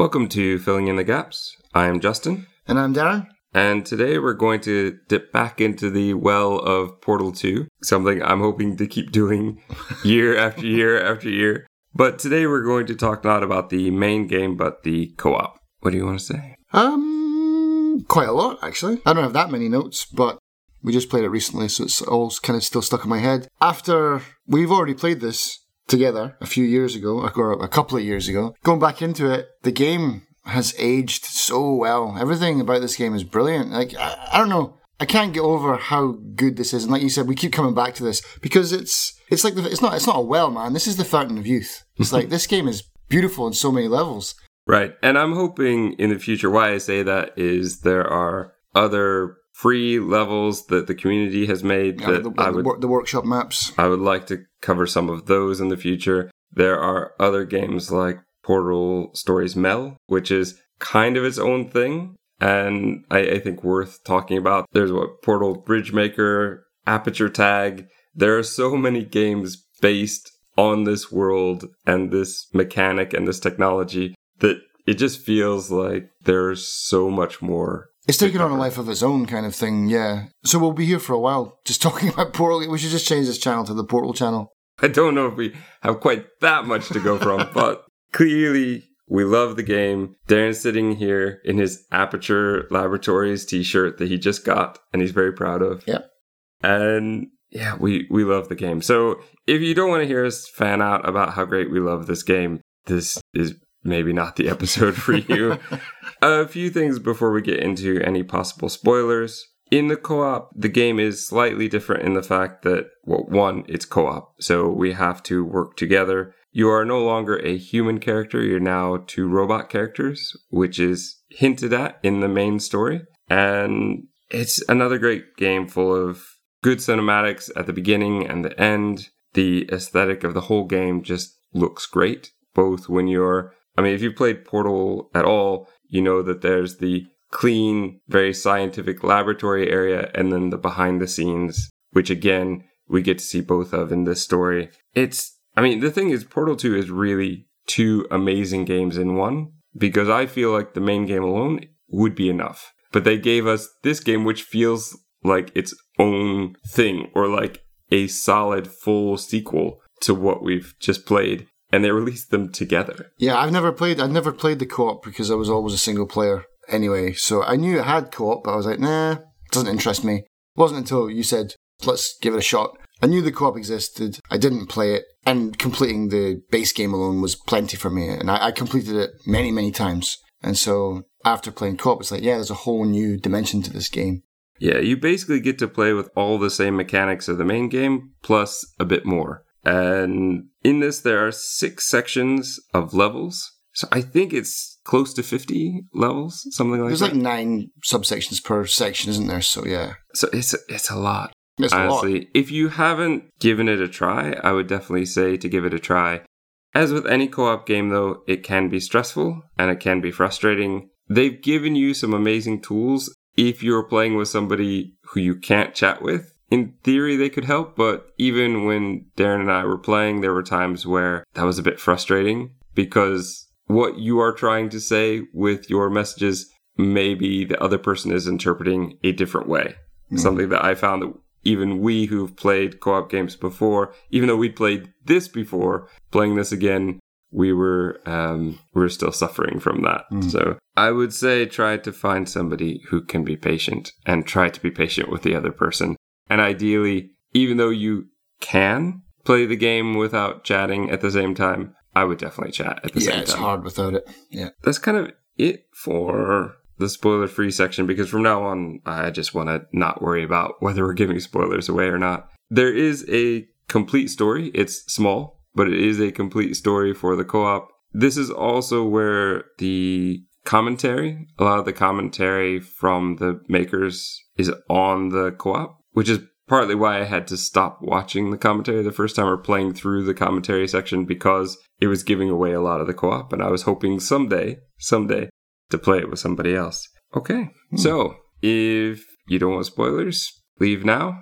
Welcome to Filling in the Gaps. I am Justin, And I'm Darren. and today we're going to dip back into the well of Portal 2, something I'm hoping to keep doing year after year after year. But today we're going to talk not about the main game, but the co op. What do you want to say? Um, quite a lot actually. I don't have that many notes, but we just played it recently, so it's all kind of still stuck in my head. After we've already played this together a few years ago, or a couple of years ago, going back into it, the game has aged so well. Everything about this game is brilliant. Like I, I don't know. I can't get over how good this is, and like you said, we keep coming back to this because it's it's like the, it's not it's not a well, man. This is the fountain of youth. It's like this game is beautiful on so many levels. Right. And I'm hoping in the future, why I say that is there are other free levels that the community has made Yeah, that the, I would the workshop maps. I would like to cover some of those in the future. There are other games like Portal Stories Mel, which is kind of its own thing, and I, I think worth talking about. There's what Portal Bridge Maker, Aperture Tag. There are so many games based on this world and this mechanic and this technology that it just feels like there's so much more It's taken on a life of its own kind of thing, yeah. So we'll be here for a while just talking about Portal. We should just change this channel to the Portal channel. I don't know if we have quite that much to go from, but clearly we love the game. Darren's sitting here in his Aperture Laboratories t-shirt that he just got and he's very proud of. Yeah. And yeah, we, we love the game. So if you don't want to hear us fan out about how great we love this game, this is maybe not the episode for you. A few things before we get into any possible spoilers. In the co op, the game is slightly different in the fact that, well, one, it's co op, so we have to work together. You are no longer a human character, you're now two robot characters, which is hinted at in the main story. And it's another great game full of good cinematics at the beginning and the end. The aesthetic of the whole game just looks great, both when you're I mean, if you've played Portal at all, you know that there's the clean, very scientific laboratory area and then the behind the scenes, which again, we get to see both of in this story. It's, I mean, the thing is, Portal 2 is really two amazing games in one because I feel like the main game alone would be enough. But they gave us this game, which feels like its own thing or like a solid full sequel to what we've just played and they released them together. Yeah, I've never played. I've never played the co-op because I was always a single player anyway. So I knew it had co-op, but I was like, nah, doesn't interest me. It wasn't until you said, let's give it a shot. I knew the co-op existed. I didn't play it, and completing the base game alone was plenty for me. And I, I completed it many, many times. And so after playing co-op, it's like, yeah, there's a whole new dimension to this game. Yeah, you basically get to play with all the same mechanics of the main game, plus a bit more. And in this, there are six sections of levels. So I think it's close to 50 levels, something like There's that. There's like nine subsections per section, isn't there? So yeah, so it's, it's a lot. it's a lot. Honestly, if you haven't given it a try, I would definitely say to give it a try. As with any co op game, though, it can be stressful and it can be frustrating. They've given you some amazing tools if you're playing with somebody who you can't chat with. In theory, they could help, but even when Darren and I were playing, there were times where that was a bit frustrating because what you are trying to say with your messages, maybe the other person is interpreting a different way. Something that I found that even we who've played co-op games before, even though we'd played this before, playing this again, we were um, we were still suffering from that. So I would say try to find somebody who can be patient and try to be patient with the other person. And ideally, even though you can play the game without chatting at the same time, I would definitely chat at the yeah, same it's hard without it. Yeah. that's kind of it for the spoiler free section because from now on, I just want to not worry about whether we're giving spoilers away or not. There is a complete story. It's small, but it is a complete story for the co op. This is also where the commentary, a lot of the commentary from the makers is on the co op, which is partly why I had to stop watching the commentary the first time or playing through the commentary section because it was giving away a lot of the co op. And I was hoping someday, someday, to play it with somebody else. Okay. Hmm. So if you don't want spoilers, leave now.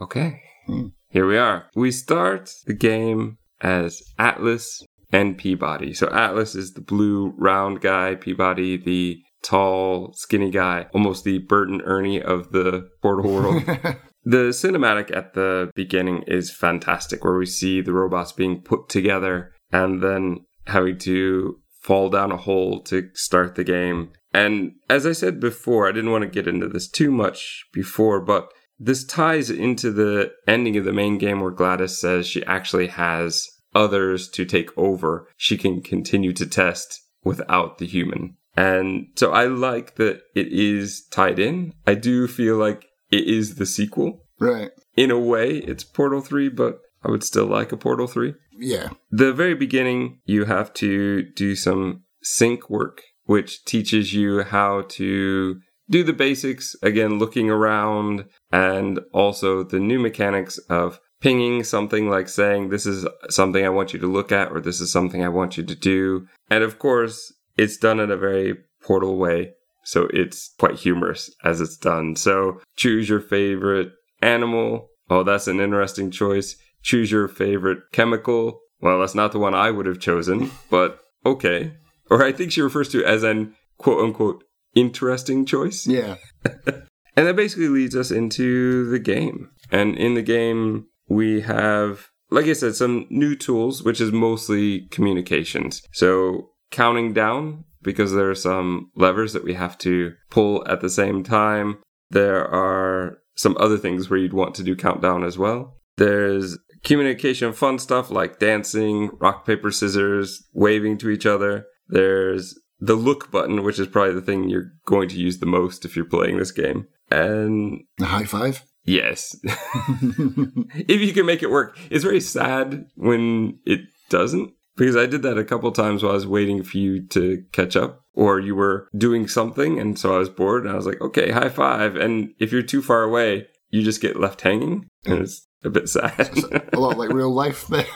Okay. Hmm. Here we are. We start the game as Atlas and P-body. So Atlas is the blue round guy, Peabody the tall, skinny guy, almost the Bert and Ernie of the Portal world. the cinematic at the beginning is fantastic, where we see the robots being put together and then having to fall down a hole to start the game. And as I said before, I didn't want to get into this too much before, but this ties into the ending of the main game where GLaDOS says she actually has others to take over. She can continue to test without the human. And so I like that it is tied in. I do feel like it is the sequel. Right. In a way, it's Portal 3, but I would still like a Portal 3. Yeah. The very beginning, you have to do some sync work, which teaches you how to do the basics, again, looking around, and also the new mechanics of pinging something like saying, This is something I want you to look at, or this is something I want you to do. And of course, it's done in a very portal way. So it's quite humorous as it's done. So choose your favorite animal. Oh, that's an interesting choice. Choose your favorite chemical. Well, that's not the one I would have chosen, but okay. Or I think she refers to it as an quote unquote interesting choice. Yeah. and that basically leads us into the game. And in the game, we have, like I said, some new tools, which is mostly communications. So counting down because there are some levers that we have to pull at the same time. There are some other things where you'd want to do countdown as well. There's communication fun stuff like dancing, rock, paper, scissors, waving to each other. There's the look button, which is probably the thing you're going to use the most if you're playing this game. And high five? Yes. if you can make it work. It's very sad when it doesn't because I did that a couple times while I was waiting for you to catch up, or you were doing something, and so I was bored, and I was like, okay, high five. And if you're too far away, you just get left hanging, and it's a bit sad. a lot like real life there.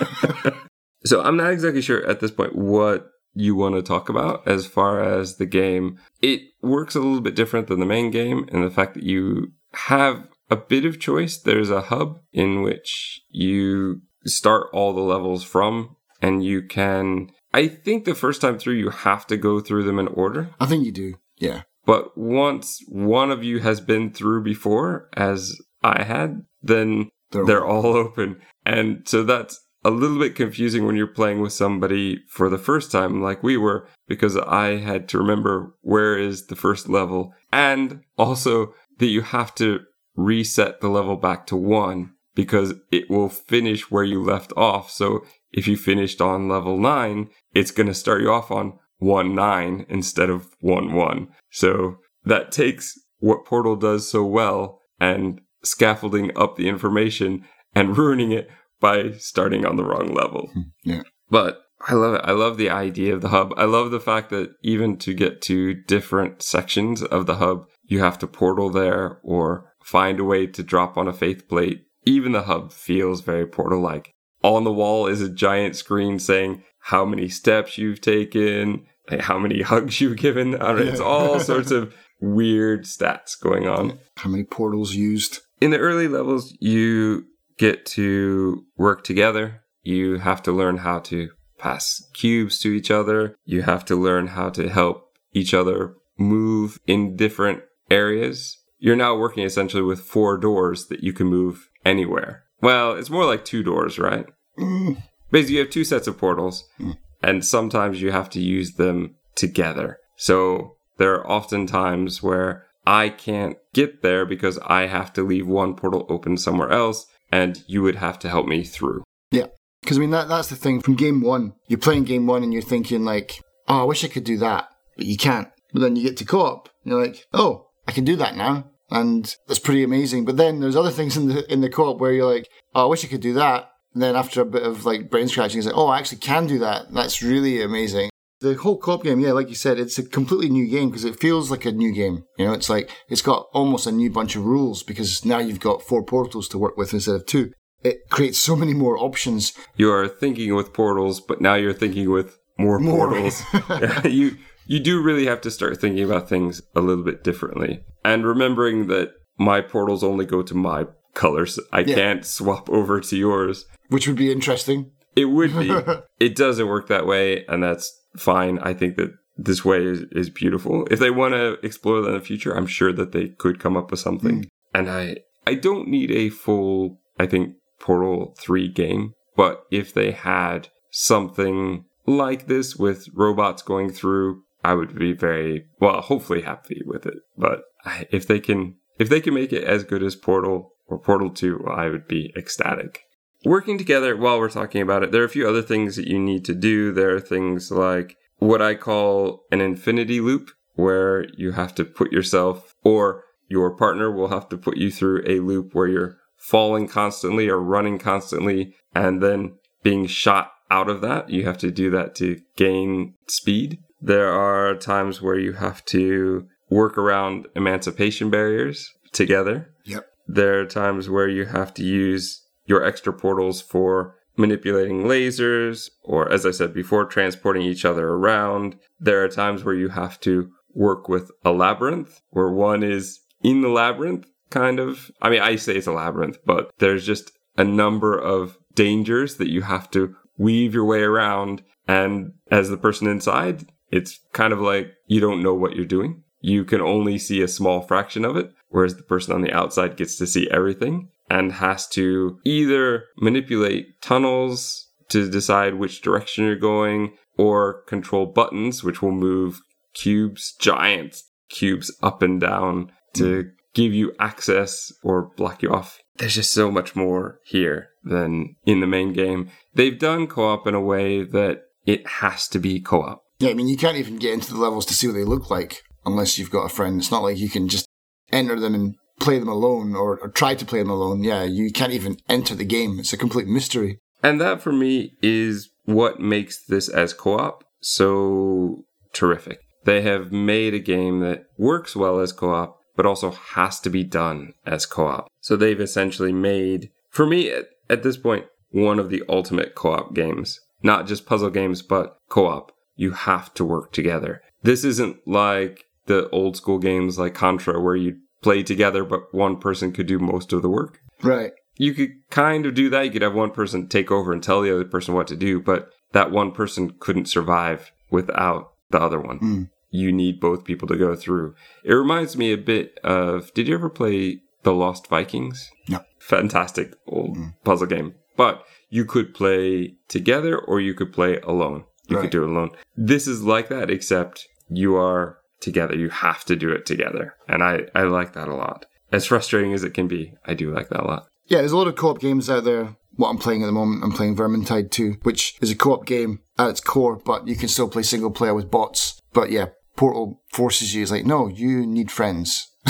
so I'm not exactly sure at this point what you want to talk about as far as the game. It works a little bit different than the main game, and the fact that you have a bit of choice. There's a hub in which you start all the levels from and you can. I think the first time through, you have to go through them in order. I think you do. Yeah. But once one of you has been through before, as I had, then they're, they're all open. And so that's a little bit confusing when you're playing with somebody for the first time, like we were, because I had to remember where is the first level, and also that you have to reset the level back to one because it will finish where you left off. So if you finished on level nine, it's going to start you off on one nine instead of one one. So that takes what Portal does so well and scaffolding up the information and ruining it by starting on the wrong level. Hmm, yeah. But I love it. I love the idea of the hub. I love the fact that even to get to different sections of the hub, you have to portal there or find a way to drop on a faith plate. Even the hub feels very portal like on the wall is a giant screen saying how many steps you've taken, how many hugs you've given. It's all sorts of weird stats going on. How many portals used? In the early levels, you get to work together. You have to learn how to pass cubes to each other. You have to learn how to help each other move in different areas. You're now working essentially with four doors that you can move anywhere. Well, it's more like two doors, right? Mm. Basically, you have two sets of portals, mm. and sometimes you have to use them together. So there are often times where I can't get there because I have to leave one portal open somewhere else, and you would have to help me through. Yeah. Because, I mean, that, that's the thing. From game one, you're playing game one and you're thinking, like, oh, I wish I could do that, but you can't. But then you get to co op, you're like, oh, I can do that now and that's pretty amazing. But then there's other things in the in the co-op where you're like, oh, I wish I could do that. And then after a bit of like brain scratching, it's like, oh, I actually can do that. That's really amazing. The whole co-op game, yeah, like you said, it's a completely new game because it feels like a new game. You know, it's like it's got almost a new bunch of rules because now you've got four portals to work with instead of two. It creates so many more options. You are thinking with portals, but now you're thinking with more, more. portals. you you do really have to start thinking about things a little bit differently. And remembering that my portals only go to my colors. I Yeah. can't swap over to yours. Which would be interesting. It would be. it doesn't work that way, and that's fine. I think that this way is, is beautiful. If they want to explore that in the future, I'm sure that they could come up with something. Hmm. And I I don't need a full, I think, Portal 3 game, but if they had something like this with robots going through, I would be very well, hopefully happy with it. But if they can if they can make it as good as Portal or Portal 2, I would be ecstatic working together while we're talking about it, there are a few other things that you need to do. There are things like what I call an infinity loop, where you have to put yourself or your partner will have to put you through a loop where you're falling constantly or running constantly and then being shot out of that. You have to do that to gain speed. There are times where you have to work around emancipation barriers together. Yep. There are times where you have to use your extra portals for manipulating lasers, or as I said before, transporting each other around. There are times where you have to work with a labyrinth, where one is in the labyrinth, kind of. I mean, I say it's a labyrinth, but there's just a number of dangers that you have to weave your way around. And as the person inside, it's kind of like you don't know what you're doing. You can only see a small fraction of it, whereas the person on the outside gets to see everything and has to either manipulate tunnels to decide which direction you're going or control buttons, which will move cubes, giant cubes up and down to hmm. give you access or block you off. There's just so much more here than in the main game. They've done co op in a way that it has to be co op. Yeah, I mean, you can't even get into the levels to see what they look like unless you've got a friend. It's not like you can just enter them and play them alone or, or try to play them alone. Yeah, you can't even enter the game. It's a complete mystery. And that for me is what makes this as co op so terrific. They have made a game that works well as co op, but also has to be done as co op. So they've essentially made, for me at, at this point, one of the ultimate co op games. Not just puzzle games, but co op. You have to work together. This isn't like the old school games like Contra where you play together, but one person could do most of the work Right. you could kind of do that. You could have one person take over and tell the other person what to do, but that one person couldn't survive without the other one. Mm. You need both people to go through. It reminds me a bit of did you ever play The Lost Vikings? No. Fantastic old puzzle game. But you could play together or you could play alone. You Right. could do it alone. This is like that, except you are together. You have to do it together. And I, I like that a lot. As frustrating as it can be, I do like that a lot. Yeah, there's a lot of co-op games out there. What I'm playing at the moment, I'm playing Vermintide 2, which is a co-op game at its core, but you can still play single player with bots. But yeah, Portal forces you. It's like, no, you need friends,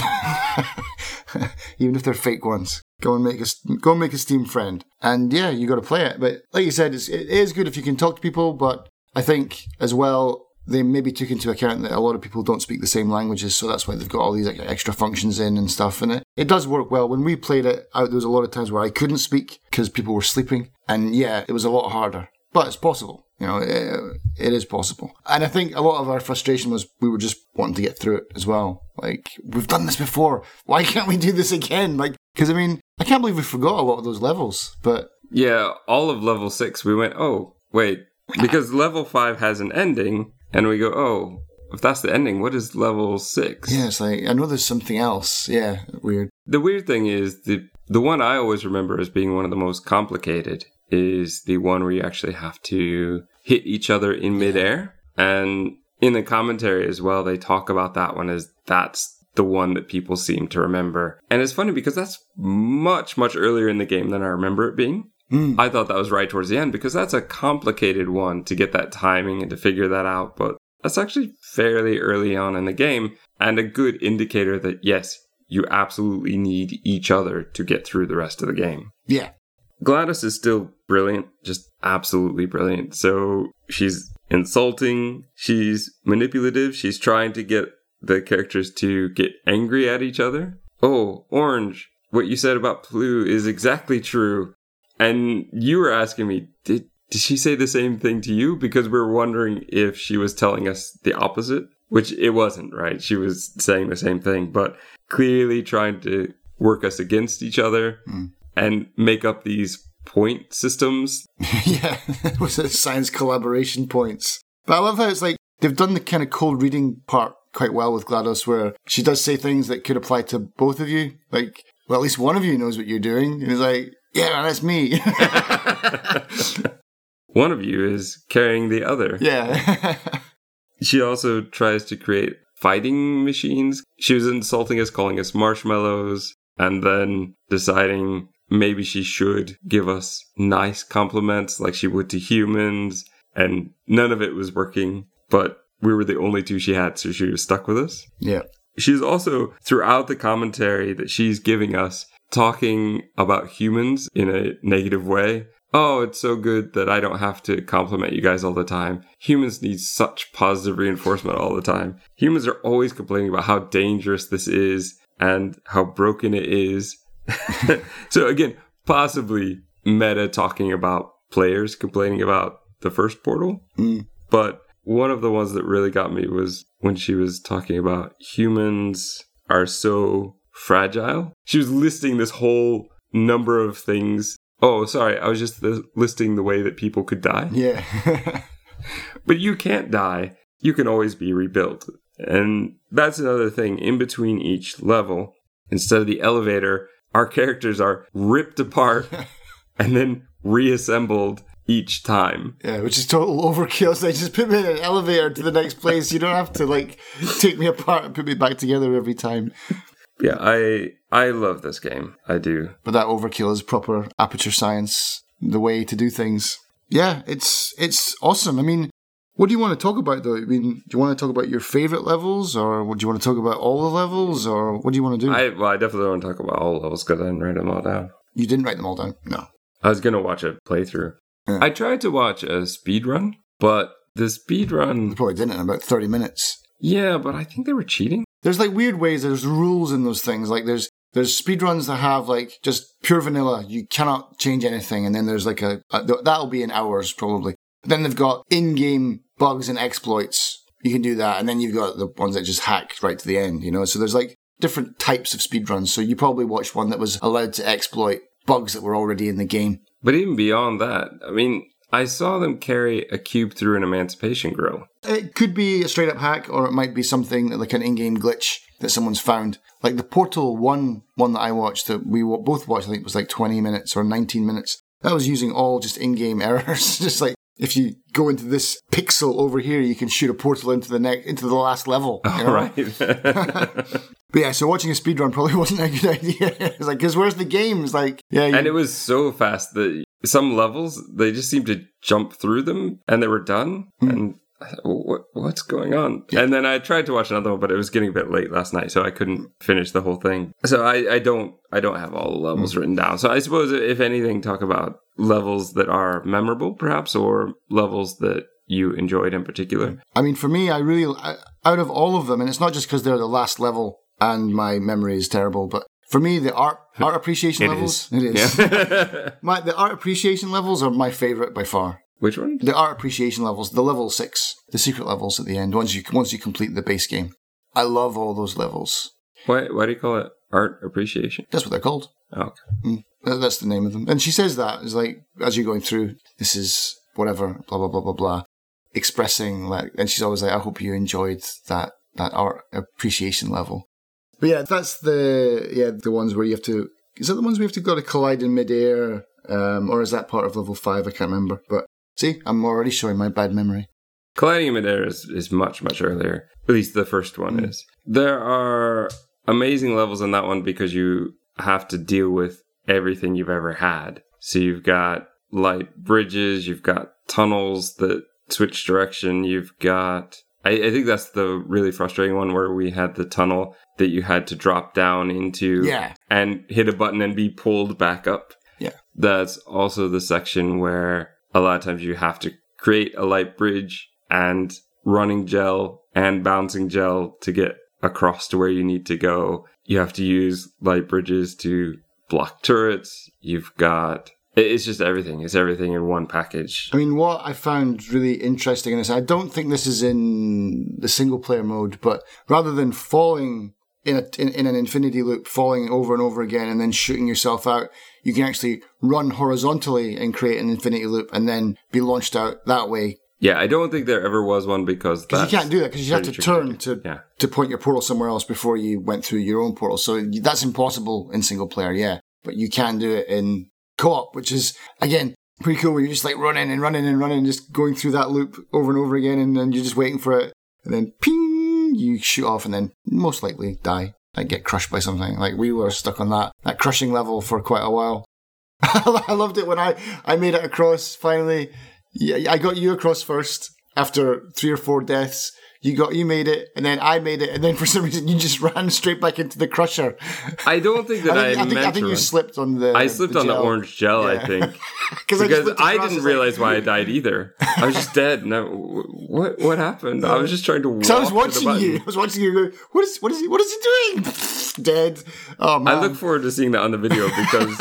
even if they're fake ones. Go and make a go and make a Steam friend, and yeah, you got to play it. But like you said, it's, it is good if you can talk to people. But I think as well they maybe took into account that a lot of people don't speak the same languages, so that's why they've got all these like, extra functions in and stuff. And it, it does work well. When we played it out, there was a lot of times where I couldn't speak because people were sleeping, and yeah, it was a lot harder. But it's possible, you know, it, it is possible. And I think a lot of our frustration was we were just wanting to get through it as well. Like we've done this before, why can't we do this again? Like, because I mean, I can't believe we forgot a lot of those levels, but Yeah, all of level six, we went, oh, wait, because level five has an ending, and we go, oh, if that's the ending, what is level six? yeah, it's like I know there's something else. Yeah, weird. The weird thing is, the, the one I always remember as being one of the most complicated is the one where you actually have to hit each other in midair. And in the commentary as well, they talk about that one as that's the one that people seem to remember. And it's funny because that's much, much earlier in the game than I remember it being. Mm. I thought that was right towards the end because that's a complicated one to get that timing and to figure that out. But that's actually fairly early on in the game and a good indicator that yes, you absolutely need each other to get through the rest of the game. Yeah, GLaDOS is still brilliant, just absolutely brilliant. So she's insulting, she's manipulative, she's trying to get the characters to get angry at each other. Oh, Orange, what you said about Blue is exactly true. And you were asking me, did did she say the same thing to you? Because we were wondering if she was telling us the opposite, which it wasn't, right? She was saying the same thing, but clearly trying to work us against each other hmm. and make up these point systems. yeah, it was a science collaboration points. But I love how it's like they've done the kind of cold reading part quite well with GLaDOS, where she does say things that could apply to both of you. Like, well, at least one of you knows what you're doing. And it's like, yeah, that's me. One of you is carrying the other. yeah. She also tries to create fighting machines. She was insulting us, calling us marshmallows, and then deciding maybe she should give us nice compliments like she would to humans. And none of it was working, but we were the only two she had, so she was stuck with us. yeah. She's also, throughout the commentary that she's giving us, talking about humans in a negative way. Oh, it's so good that I don't have to compliment you guys all the time. Humans need such positive reinforcement all the time. Humans are always complaining about how dangerous this is and how broken it is. so, again, possibly meta talking about players complaining about the first portal. Mm. But one of the ones that really got me was when she was talking about humans are so fragile. She was listing this whole number of things. Oh, sorry, I was just th- listing the way that people could die. Yeah. But you can't die. You can always be rebuilt. And that's another thing. In between each level, instead of the elevator, our characters are ripped apart and then reassembled each time. yeah, which is total overkill. So they just put me in an elevator to the next place. You don't have to like take me apart and put me back together every time. Yeah, I I love this game. I do. But that overkill is proper aperture science, the way to do things. Yeah, it's it's awesome. I mean, what do you want to talk about though? I mean, do you want to talk about your favorite levels, or do you want to talk about all the levels, or what do you want to do? I well, I definitely want to talk about all levels because I didn't write them all down. you didn't write them all down. No. I was gonna watch a playthrough. Yeah. I tried to watch a speed run, but the speed run, probably didn't in about thirty minutes. yeah, but I think they were cheating. There's like weird ways. There's rules in those things. Like there's there's speedruns that have like just pure vanilla. You cannot change anything, and then there's like a, a that'll be in hours probably. Then they've got in-game bugs and exploits. You can do that, and then you've got the ones that just hack right to the end. You know, so there's like different types of speedruns. So you probably watched one that was allowed to exploit bugs that were already in the game. But even beyond that, I mean, I saw them carry a cube through an emancipation grill. It could be a straight up hack, or it might be something like an in-game glitch that someone's found. Like the Portal One one that I watched, that we both watched, I think it was like 20 minutes or 19 minutes. That was using all just in-game errors. just like if you go into this pixel over here, you can shoot a portal into the next into the last level. you know? Right. But yeah, so watching a speedrun probably wasn't a good idea. it's like, because where's the game? It's like, yeah, you, and it was so fast that some levels they just seemed to jump through them and they were done. Hmm. And I thought, what, what's going on? And then I tried to watch another one, but it was getting a bit late last night, so I couldn't finish the whole thing. So I, I don't I don't have all the levels mm. written down. So I suppose if anything, talk about levels that are memorable, perhaps, or levels that you enjoyed in particular. I mean, for me, I really, I, out of all of them, and it's not just because they're the last level and my memory is terrible, but for me, the art art appreciation It levels, is. it is. Yeah. my the art appreciation levels are my favorite by far. Which one? There are appreciation levels, the level six, the secret levels at the end. Once you once you complete the base game, I love all those levels. Why why do you call it art appreciation? That's what they're called. Oh, okay. Mm, that- that's the name of them. And she says that is like as you're going through, this is whatever, blah blah blah blah blah, expressing like. And she's always like, I hope you enjoyed that that art appreciation level. But yeah, that's the yeah the ones where you have to. Is that the ones we have to go to collide in midair, um, or is that part of level five? I can't remember. But see, I'm already showing my bad memory. Colliding in midair is, is much, much earlier. At least the first one hmm. is. There are amazing levels in that one because you have to deal with everything you've ever had. So you've got light bridges, you've got tunnels that switch direction, you've got. I, I think that's the really frustrating one where we had the tunnel that you had to drop down into Yeah. and hit a button and be pulled back up. Yeah. That's also the section where a lot of times you have to create a light bridge and running gel and bouncing gel to get across to where you need to go. You have to use light bridges to block turrets. You've got it's just everything. It's everything in one package. I mean, what I found really interesting in this, I don't think this is in the single player mode, but rather than falling in, a, in, in an infinity loop, falling over and over again, and then shooting yourself out. You can actually run horizontally and create an infinity loop, and then be launched out that way. Yeah, I don't think there ever was one because you can't do that because you have to turn to Yeah. to point your portal somewhere else before you went through your own portal. So that's impossible in single player, yeah. But you can do it in co-op, which is again pretty cool. Where you're just like running and running and running, and just going through that loop over and over again, and then you're just waiting for it, and then ping, you shoot off, and then most likely die, like get crushed by something. Like we were stuck on that that crushing level for quite a while. I loved it when I I made it across finally. Yeah, I got you across first after three or four deaths. You got you made it, and then I made it, and then for some reason you just ran straight back into the crusher. I don't think that I, I think, I think, meant I think you slipped on the. I slipped on the orange gel, I think, because I, just because looked I didn't was like- realize why I died either. I was just dead. No, what what happened? I was just trying to. Walk So I was the watching you. I was watching you. Go, what is what is he? What is he doing? Dead. Oh man. I look forward to seeing that on the video because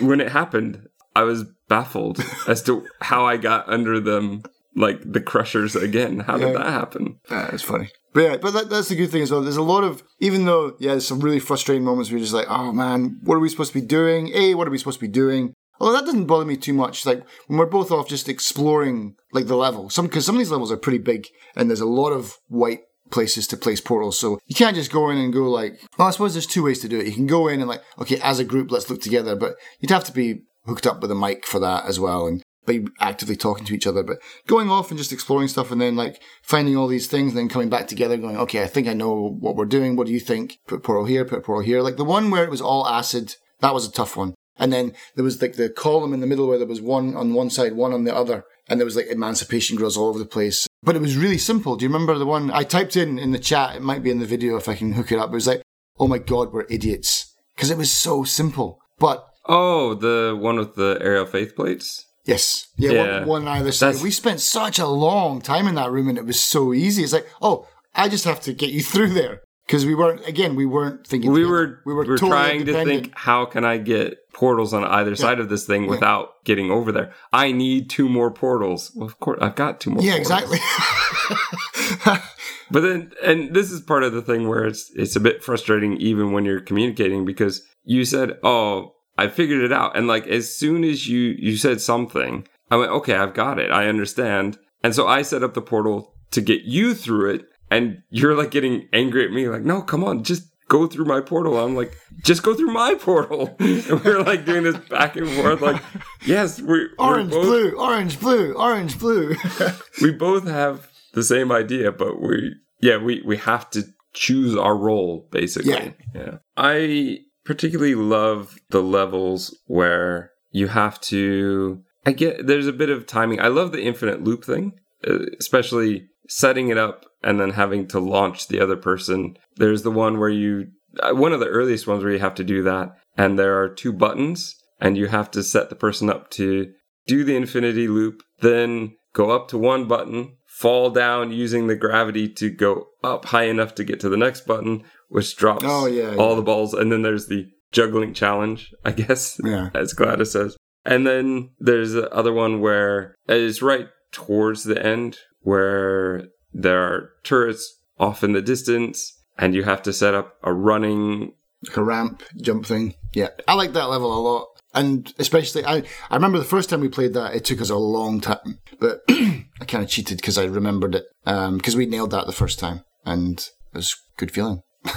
when it happened, I was baffled as to how I got under them, like the crushers again. How did that happen? Ah, it's funny. But yeah, but that, that's the good thing as well. There's a lot of, even though, yeah, there's some really frustrating moments where you're just like, oh man, what are we supposed to be doing? A, what are we supposed to be doing? Although that doesn't bother me too much. Like when we're both off just exploring like the level, some because some of these levels are pretty big and there's a lot of white places to place portals. So you can't just go in and go like, well, I suppose there's two ways to do it. You can go in and like, okay, as a group, let's look together, but you'd have to be hooked up with a mic for that as well and be actively talking to each other. But going off and just exploring stuff and then like finding all these things and then coming back together going, okay, I think I know what we're doing. What do you think? Put portal here, put a portal here. Like the one where it was all acid, that was a tough one. And then there was like the column in the middle where there was one on one side, one on the other. And there was like emancipation grills all over the place. But it was really simple. Do you remember the one I typed in in the chat? It might be in the video if I can hook it up. It was like, oh my God, we're idiots. Because it was so simple. But Oh, the one with the aerial faith plates. Yes. Yeah, Yeah. One, one on either side. That's- We spent such a long time in that room and it was so easy. It's like, oh, I just have to get you through there. Because we weren't, again, we weren't thinking. We together. were we were, totally trying to think how can I get portals on either side of this thing without getting over there. I need two more portals. Well, of course, I've got two more. Yeah, portals. exactly. But then, and this is part of the thing where it's it's a bit frustrating even when you're communicating because you said, "Oh, I figured it out," and like as soon as you you said something, I went, "Okay, I've got it. I understand." And so I set up the portal to get you through it, and you're like getting angry at me, like, "No, come on, just." Go through my portal. I'm like, just go through my portal. And we're like doing this back and forth. Like, yes, we're, we're orange, both blue, orange, blue, orange, blue. we both have the same idea, but we yeah, we we have to choose our role basically. Yeah. yeah. I particularly love the levels where you have to I get there's a bit of timing. I love the infinite loop thing, uh, especially setting it up and then having to launch the other person. There's the one where you uh, one of the earliest ones where you have to do that and there are two buttons and you have to set the person up to do the infinity loop, then go up to one button, fall down using the gravity to go up high enough to get to the next button, which drops Oh, yeah, all yeah. the balls. And then there's the juggling challenge, I guess, Yeah. as GLaDOS says. And then there's the other one where it's right towards the end where there are turrets off in the distance and you have to set up a running like a ramp jump thing. Yeah, I like that level a lot. And especially, I, I remember the first time we played that, it took us a long time. But I kind of cheated because I remembered it. Um, because we nailed that the first time. And it was a good feeling.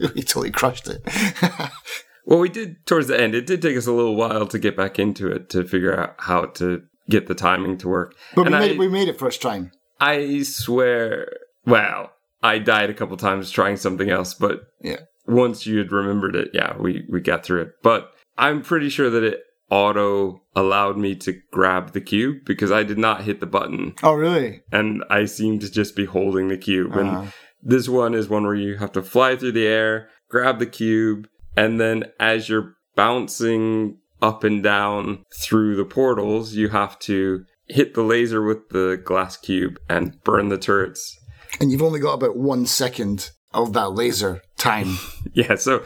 we totally crushed it. Well, we did towards the end. It did take us a little while to get back into it to figure out how to get the timing to work. But we made, I, it, we made it first time. I swear, well, I died a couple times trying something else, but Yeah. once you had remembered it, yeah, we we got through it. But I'm pretty sure that it auto allowed me to grab the cube because I did not hit the button Oh, really? and I seemed to just be holding the cube. Uh-huh. And this one is one where you have to fly through the air, grab the cube, and then as you're bouncing up and down through the portals, you have to hit the laser with the glass cube and burn the turrets. And you've only got about one second of that laser time. Yeah, so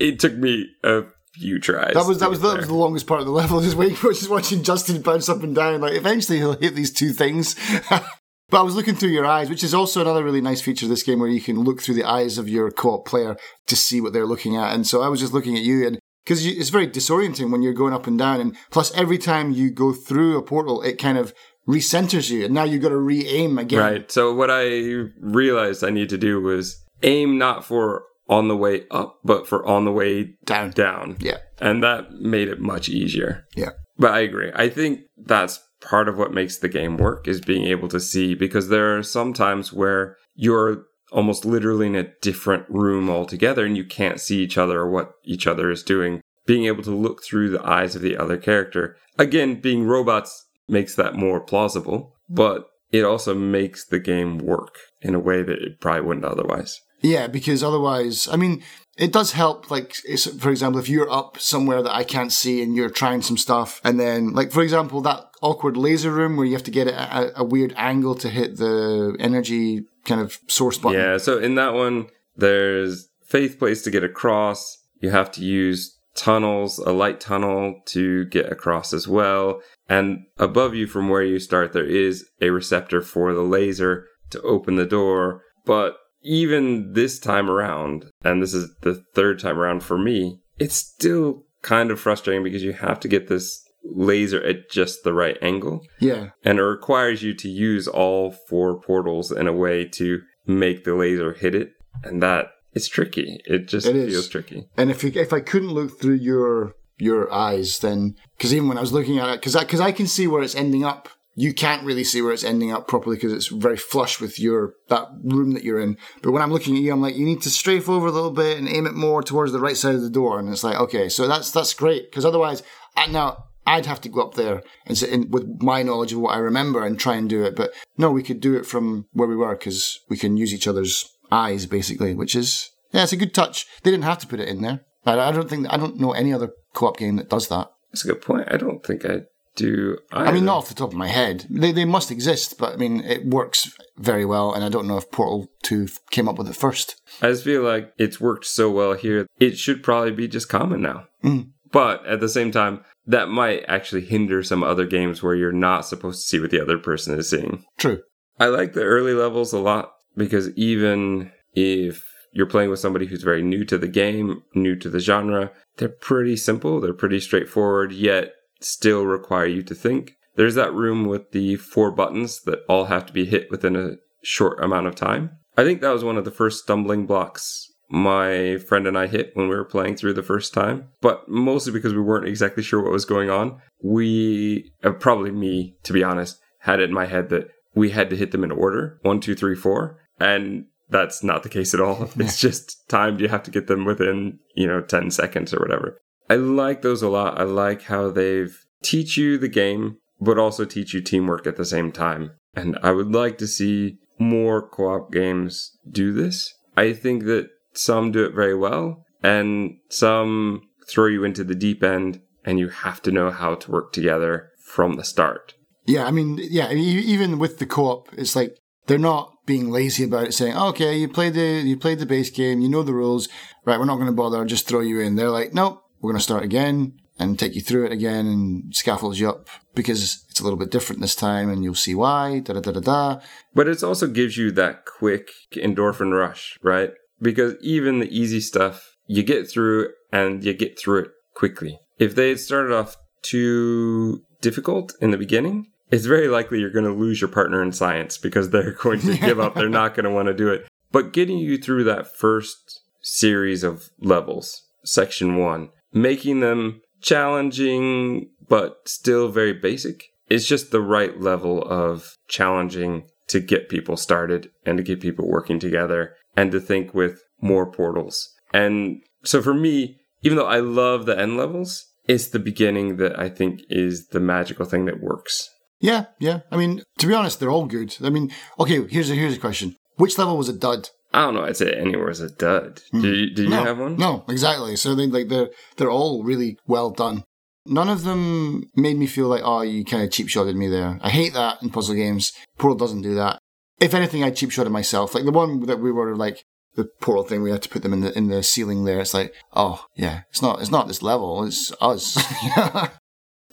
it took me a few tries. That was that was that was the longest part of the level. Just waiting for just watching Justin bounce up and down. Like eventually he'll hit these two things. But I was looking through your eyes, which is also another really nice feature of this game where you can look through the eyes of your co-op player to see what they're looking at. And so I was just looking at you and because it's very disorienting when you're going up and down. And plus every time you go through a portal, it kind of recenters you and now you've got to re-aim again. Right. So what I realized I need to do was aim not for on the way up, but for on the way Down. down. Yeah. And that made it much easier. Yeah. But I agree. I think that's part of what makes the game work is being able to see because there are some times where you're almost literally in a different room altogether and you can't see each other or what each other is doing. Being able to look through the eyes of the other character. Again, being robots makes that more plausible, but it also makes the game work in a way that it probably wouldn't otherwise. Yeah, because otherwise, I mean, it does help. Like, for example, if you're up somewhere that I can't see and you're trying some stuff, and then, like, for example, that awkward laser room where you have to get it at a, a weird angle to hit the energy kind of source button. Yeah, so in that one, there's faith plates to get across. You have to use tunnels, a light tunnel to get across as well. And above you from where you start, there is a receptor for the laser to open the door. But even this time around, and this is the third time around for me, it's still kind of frustrating because you have to get this laser at just the right angle. Yeah. and it requires you to use all four portals in a way to make the laser hit it. And that is tricky. It just It is. feels tricky. And if you, if I couldn't look through your your eyes, then because even when I was looking at it, because I because I can see where it's ending up, you can't really see where it's ending up properly because it's very flush with your that room that you're in. But when I'm looking at you, I'm like, you need to strafe over a little bit and aim it more towards the right side of the door. And it's like, okay, so that's that's great because otherwise, I, now I'd have to go up there and sit in with my knowledge of what I remember and try and do it. But no, we could do it from where we were because we can use each other's eyes basically, which is yeah, it's a good touch. They didn't have to put it in there. I, I don't think I don't know any other co-op game that does that. that's a good point i don't think i do I mean, not off the top of my head. They they must exist, but I mean, it works very well. And I don't know if Portal Two came up with it first. i just feel like it's worked so well here it should probably be just common now Mm. but at the same time that might actually hinder some other games where you're not supposed to see what the other person is seeing True. I like the early levels a lot because even if you're playing with somebody who's very new to the game, new to the genre, they're pretty simple, they're pretty straightforward, yet still require you to think. There's that room with the four buttons that all have to be hit within a short amount of time. I think that was one of the first stumbling blocks my friend and I hit when we were playing through the first time, but mostly because we weren't exactly sure what was going on. We, uh, probably me, to be honest, had it in my head that we had to hit them in order one, two, three, four. And that's not the case at all. It's just timed. You have to get them within, you know, 10 seconds or whatever. I like those a lot. I like how they've teach you the game, but also teach you teamwork at the same time. And I would like to see more co op games do this. I think that some do it very well, and some throw you into the deep end, and you have to know how to work together from the start. Yeah, I mean, yeah, even with the co-op, it's like they're not being lazy about it, saying, "Okay, you played the you played the base game, you know the rules, right? We're not going to bother, just throw you in." They're like, "Nope, we're going to start again and take you through it again and scaffold you up because it's a little bit different this time, and you'll see why." Da da da da da. But it also gives you that quick endorphin rush, right? Because even the easy stuff, you get through and you get through it quickly. If they had started off too difficult in the beginning, it's very likely you're going to lose your partner in science because they're going to give up. They're not going to want to do it. But getting you through that first series of levels, section one, making them challenging but still very basic, is just the right level of challenging to get people started and to get people working together and to think with more portals. And so for me, even though I love the end levels, it's the beginning that I think is the magical thing that works. Yeah, yeah. I mean, to be honest, they're all good. I mean, okay, here's a here's a question: Which level was a dud? I don't know. I'd say anywhere is a dud. Do hmm. you, do you no, have one? No, exactly. So they like they're they're all really well done. None of them made me feel like, oh, you kind of cheap shotted me there. I hate that in puzzle games. Portal doesn't do that. If anything, I cheap shotted myself. Like the one that we were like the portal thing, we had to put them in the in the ceiling there. It's like, oh yeah, it's not it's not this level. It's us.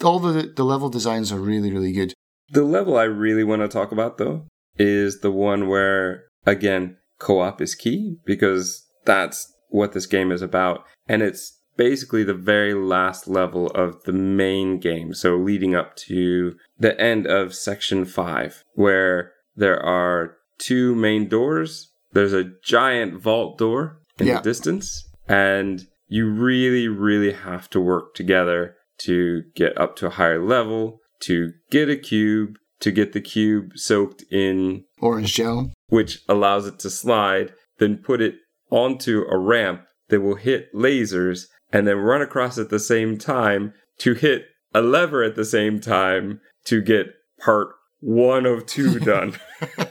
all the the level designs are really really good. The level I really want to talk about, though, is the one where, again, co op is key because that's what this game is about. And it's basically the very last level of the main game. So leading up to the end of section five, where there are two main doors. There's a giant vault door in Yeah. the distance, and you really, really have to work together to get up to a higher level, to get a cube, to get the cube soaked in Orange gel. which allows it to slide, then put it onto a ramp that will hit lasers and then run across at the same time to hit a lever at the same time to get part one of two done.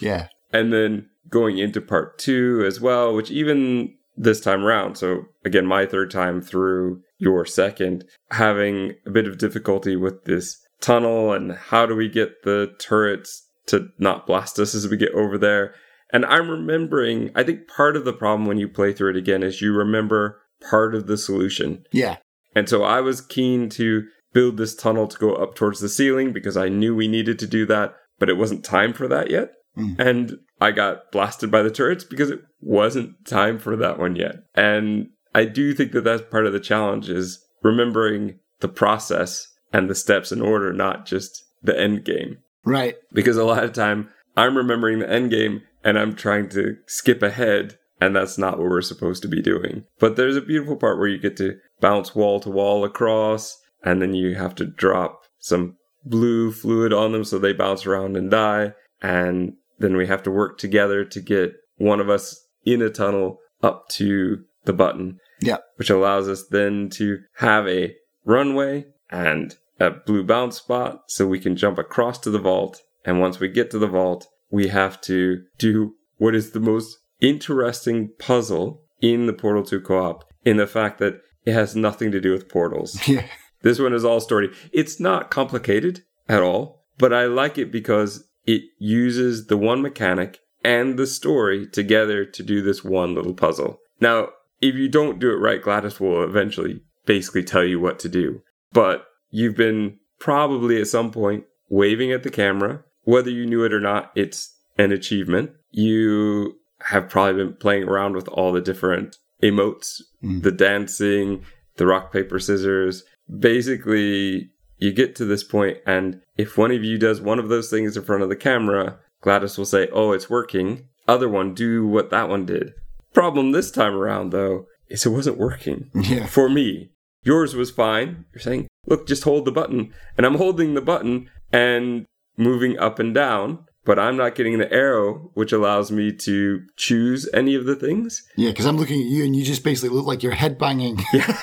Yeah. and then going into part two as well, which even this time around, so again, my third time through your second, having a bit of difficulty with this tunnel and how do we get the turrets to not blast us as we get over there. And I'm remembering, I think part of the problem when you play through it again is you remember part of the solution. Yeah. And so I was keen to build this tunnel to go up towards the ceiling because I knew we needed to do that, but it wasn't time for that yet. Mm. And I got blasted by the turrets because it wasn't time for that one yet. And I do think that that's part of the challenge is remembering the process and the steps in order, not just the end game. Right. Because a lot of time I'm remembering the end game and I'm trying to skip ahead and that's not what we're supposed to be doing. But there's a beautiful part where you get to bounce wall to wall across and then you have to drop some blue fluid on them so they bounce around and die and then we have to work together to get one of us in a tunnel up to the button Yeah. which allows us then to have a runway and a blue bounce spot so we can jump across to the vault. And once we get to the vault, we have to do what is the most interesting puzzle in the Portal 2 co op in the fact that it has nothing to do with portals. Yeah. This one is all story. It's not complicated at all, but I like it because it uses the one mechanic and the story together to do this one little puzzle. Now, if you don't do it right, GLaDOS will eventually basically tell you what to do. But you've been probably at some point waving at the camera. Whether you knew it or not, it's an achievement. You have probably been playing around with all the different emotes, Mm. the dancing, the rock, paper, scissors. Basically, you get to this point, and if one of you does one of those things in front of the camera, GLaDOS will say, Oh, it's working. Other one, do what that one did. Problem this time around, though, is it wasn't working Yeah. for me. Yours was fine. You're saying, look, just hold the button. And I'm holding the button and moving up and down, but I'm not getting the arrow, which allows me to choose any of the things. Yeah, because I'm looking at you and you just basically look like you're headbanging.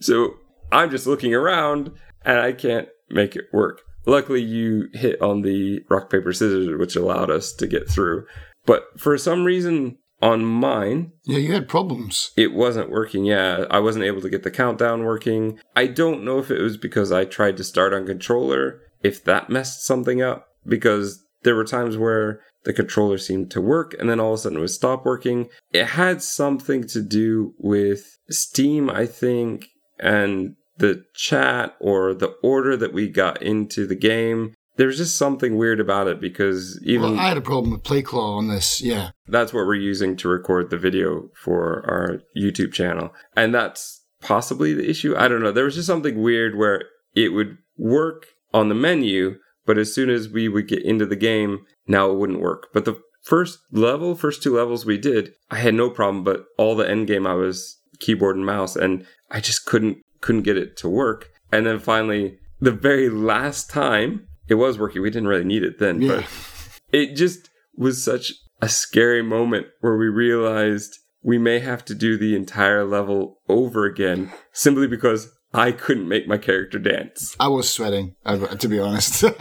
So I'm just looking around and I can't make it work. Luckily, you hit on the rock, paper, scissors, which allowed us to get through. But for some reason on mine, Yeah, you had problems. it wasn't working. Yeah, I wasn't able to get the countdown working. I don't know if it was because I tried to start on controller, if that messed something up, because there were times where the controller seemed to work and then all of a sudden it would stop working. It had something to do with Steam, I think, and the chat or the order that we got into the game. There was just something weird about it because even Well, I had a problem with PlayClaw on this. Yeah. that's what we're using to record the video for our YouTube channel. And that's possibly the issue. I don't know. There was just something weird where it would work on the menu, but as soon as we would get into the game, now it wouldn't work. But the first level, first two levels we did, I had no problem, but all the end game I was keyboard and mouse and I just couldn't couldn't get it to work. And then finally, the very last time it was working. We didn't really need it then, Yeah. but it just was such a scary moment where we realized we may have to do the entire level over again simply because I couldn't make my character dance. I was sweating, to be honest.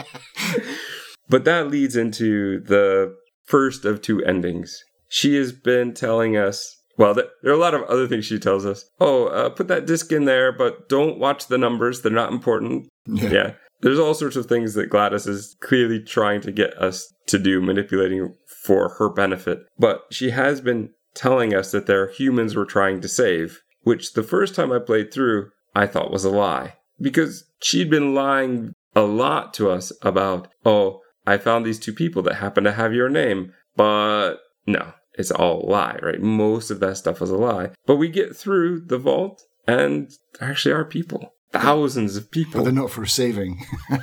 But that leads into the first of two endings. She has been telling us, well, there are a lot of other things she tells us. Oh, uh, put that disc in there, but don't watch the numbers. They're not important. yeah. Yeah. There's all sorts of things that GLaDOS is clearly trying to get us to do, manipulating for her benefit. But she has been telling us that there are humans we're trying to save, which the first time I played through, I thought was a lie. Because she'd been lying a lot to us about, oh, I found these two people that happen to have your name. But no, it's all a lie, right? Most of that stuff is a lie. But we get through the vault and actually are people. Thousands of people. But they're not for saving.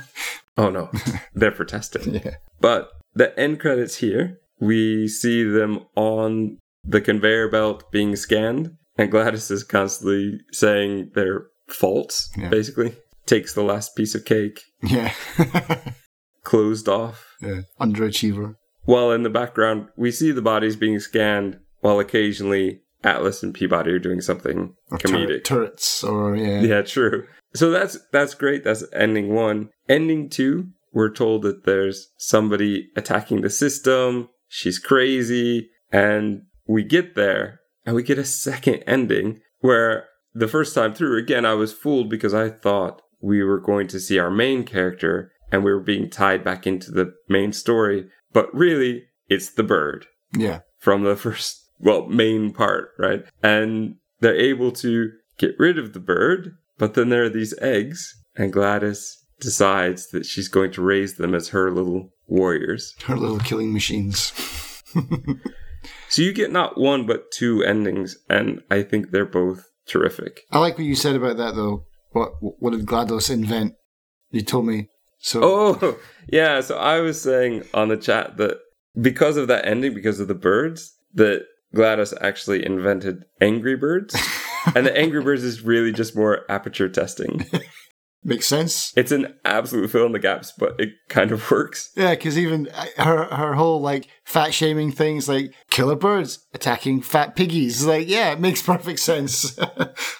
Oh no, they're for testing. yeah. But the end credits here, we see them on the conveyor belt being scanned, and GLaDOS is constantly saying their faults, Yeah. basically. Takes the last piece of cake, Yeah. closed off. yeah. Underachiever. While in the background, we see the bodies being scanned, while occasionally Atlas and P-body are doing something Or comedic. turret- turrets or yeah. Yeah, true. So that's that's great. That's ending one. Ending two, we're told that there's somebody attacking the system. She's crazy, and we get there, and we get a second ending where the first time through, again, I was fooled because I thought we were going to see our main character and we were being tied back into the main story, but really, it's the bird Yeah. from the first, well, main part, right? And they're able to get rid of the bird, but then there are these eggs, and GLaDOS decides that she's going to raise them as her little warriors. Her little killing machines. So you get not one, but two endings, and I think they're both terrific. I like what you said about that though. What what did GLaDOS invent? You told me. So Oh, yeah. So I was saying on the chat that because of that ending, because of the birds, that GLaDOS actually invented Angry Birds. and the Angry Birds is really just more aperture testing. makes sense. It's an absolute fill in the gaps, but it kind of works. Yeah, because even her her whole like fat shaming things like killer birds attacking fat piggies. Like, yeah, it makes perfect sense.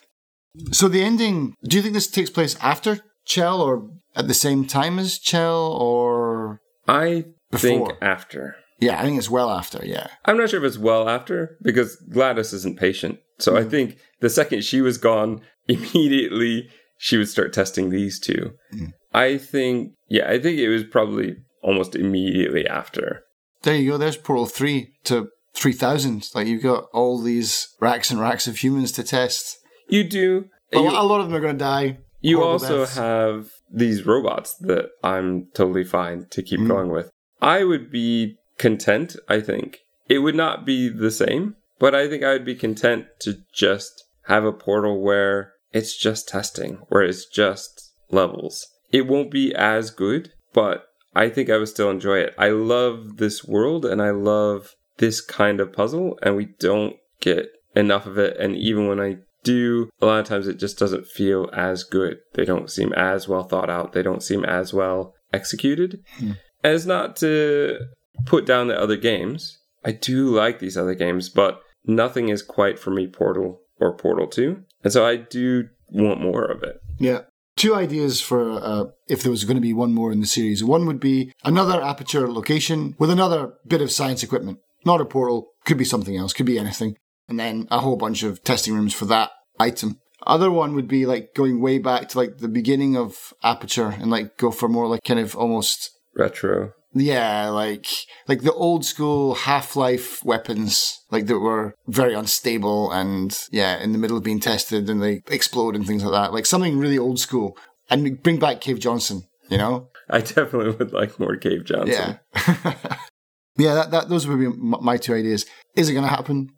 so the ending. Do you think this takes place after Chell or at the same time as Chell or? I think after. Yeah, I think it's well after. Yeah, I'm not sure if it's well after because GLaDOS isn't patient. So I think the second she was gone, immediately she would start testing these two. Mm. I think, yeah, I think it was probably almost immediately after. there you go. There's Portal three to three thousand. Like you've got all these racks and racks of humans to test. You do. But you a lot of them are going to die. you also deaths. have these robots that I'm totally fine to keep Mm. going with. I would be content, I think. It would not be the same, but I think I would be content to just have a portal where it's just testing, where it's just levels. It won't be as good, but I think I would still enjoy it. I love this world and I love this kind of puzzle, and we don't get enough of it. And even when I do, a lot of times it just doesn't feel as good. They don't seem as well thought out, they don't seem as well executed. Hmm. As not to put down the other games, I do like these other games, but nothing is quite for me Portal or Portal 2. And so I do want more of it. Yeah. Two ideas for uh, if there was going to be one more in the series. One would be another aperture location with another bit of science equipment. Not a portal, could be something else, could be anything. And then a whole bunch of testing rooms for that item. Other one would be like going way back to like the beginning of aperture and like go for more like kind of almost Retro. Yeah, like like the old school Half Life weapons, like that were very unstable and yeah, in the middle of being tested and they explode and things like that. Like something really old school, and bring back Cave Johnson. You know? I definitely would like more Cave Johnson. Yeah. yeah, that, that those would be my two ideas. Is it going to happen?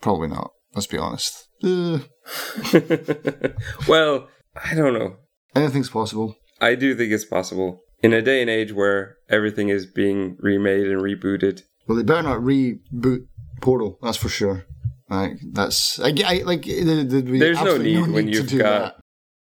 Probably not. Let's be honest. Well, I don't know. anything's possible. I do think it's possible. In a day and age where everything is being remade and rebooted, Well, they better not reboot Portal. That's for sure. Like that's I, I like. the- the- the- There's no absolutely need when you've got- that.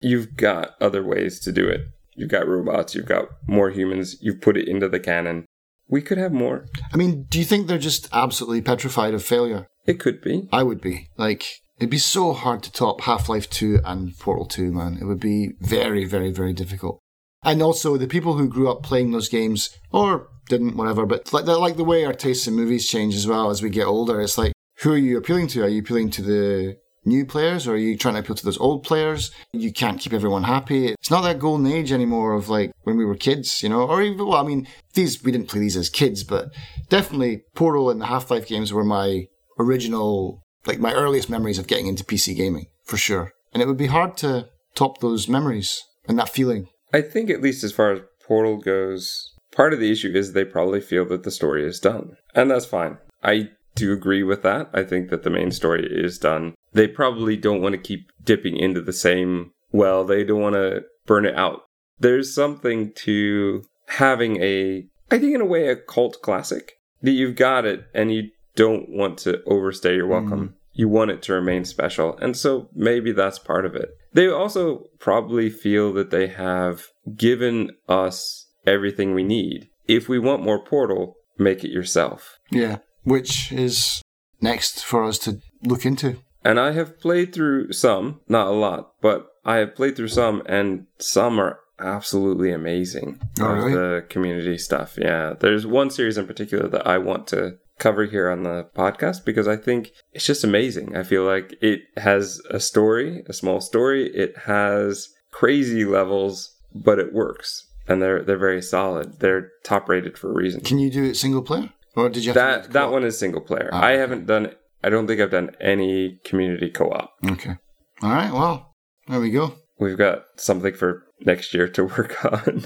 you've got other ways to do it. You've got robots, you've got more humans, you've put it into the canon. We could have more. I mean, do you think they're just absolutely petrified of failure? It could be. I would be. Like, it'd be so hard to top Half Life 2 and Portal 2, man. It would be very, very, very difficult. And also, the people who grew up playing those games, or didn't, whatever, but like, like the way our tastes in movies change as well as we get older. It's like, who are you appealing to? Are you appealing to the new players or are you trying to appeal to those old players? You can't keep everyone happy. It's not that golden age anymore of like when we were kids, you know, or even, well, I mean, these, we didn't play these as kids, but definitely Portal and the Half-Life games were my original, like my earliest memories of getting into PC gaming, for sure. And it would be hard to top those memories and that feeling. I think, at least as far as Portal goes, part of the issue is they probably feel that the story is done. And that's fine. I do agree with that. I think that the main story is done. They probably don't want to keep dipping into the same well, they don't want to burn it out. There's something to having a, I think in a way, a cult classic that you've got it and you don't want to overstay your welcome. Mm. You want it to remain special. And so maybe that's part of it. They also probably feel that they have given us everything we need. If we want more Portal, make it yourself. Yeah, which is next for us to look into. And I have played through some, not a lot, but I have played through some, and some are absolutely amazing. Oh, really? The community stuff. Yeah. There's one series in particular that I want to cover here on the podcast because I think it's just amazing. I feel like it has a story, a small story. It has crazy levels, but it works. And they're they're very solid. They're top rated for a reason. Can you do it single player? Or did you that that one is single player. Ah, I okay. haven't done I don't think I've done any community co-op. Okay. All right. Well, there we go. We've got something for next year to work on.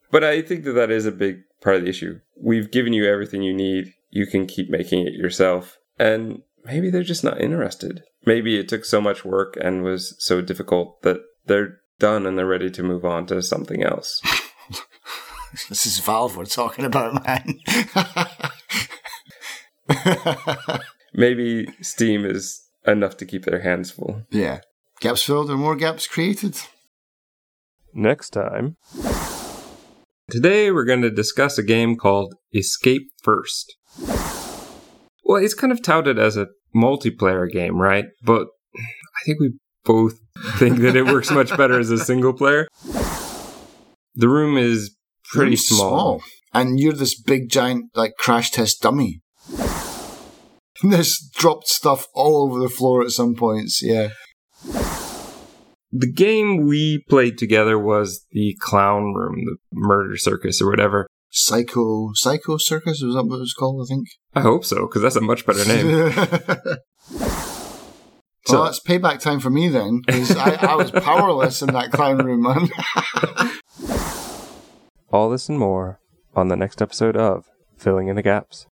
but I think that that is a big part of the issue. We've given you everything you need. You can keep making it yourself. And maybe they're just not interested. Maybe it took so much work and was so difficult that they're done and they're ready to move on to something else. this is Valve we're talking about, man. maybe Steam is enough to keep their hands full. Yeah. Gaps filled or more gaps created. Next time. Today we're going to discuss a game called Escape First. Well, it's kind of touted as a multiplayer game, right? But I think we both think that it works much better as a single player. The room is pretty small. small. And you're this big giant like crash test dummy. There's dropped stuff all over the floor at some points, yeah. The game we played together was the Clown Room, the Murder Circus, or whatever. Psycho Psycho Circus was that what it was called? I think. I hope so, because that's a much better name. so well, that's payback time for me then, because I, I was powerless in that clown room, man. All this and more on the next episode of Filling in the Gaps.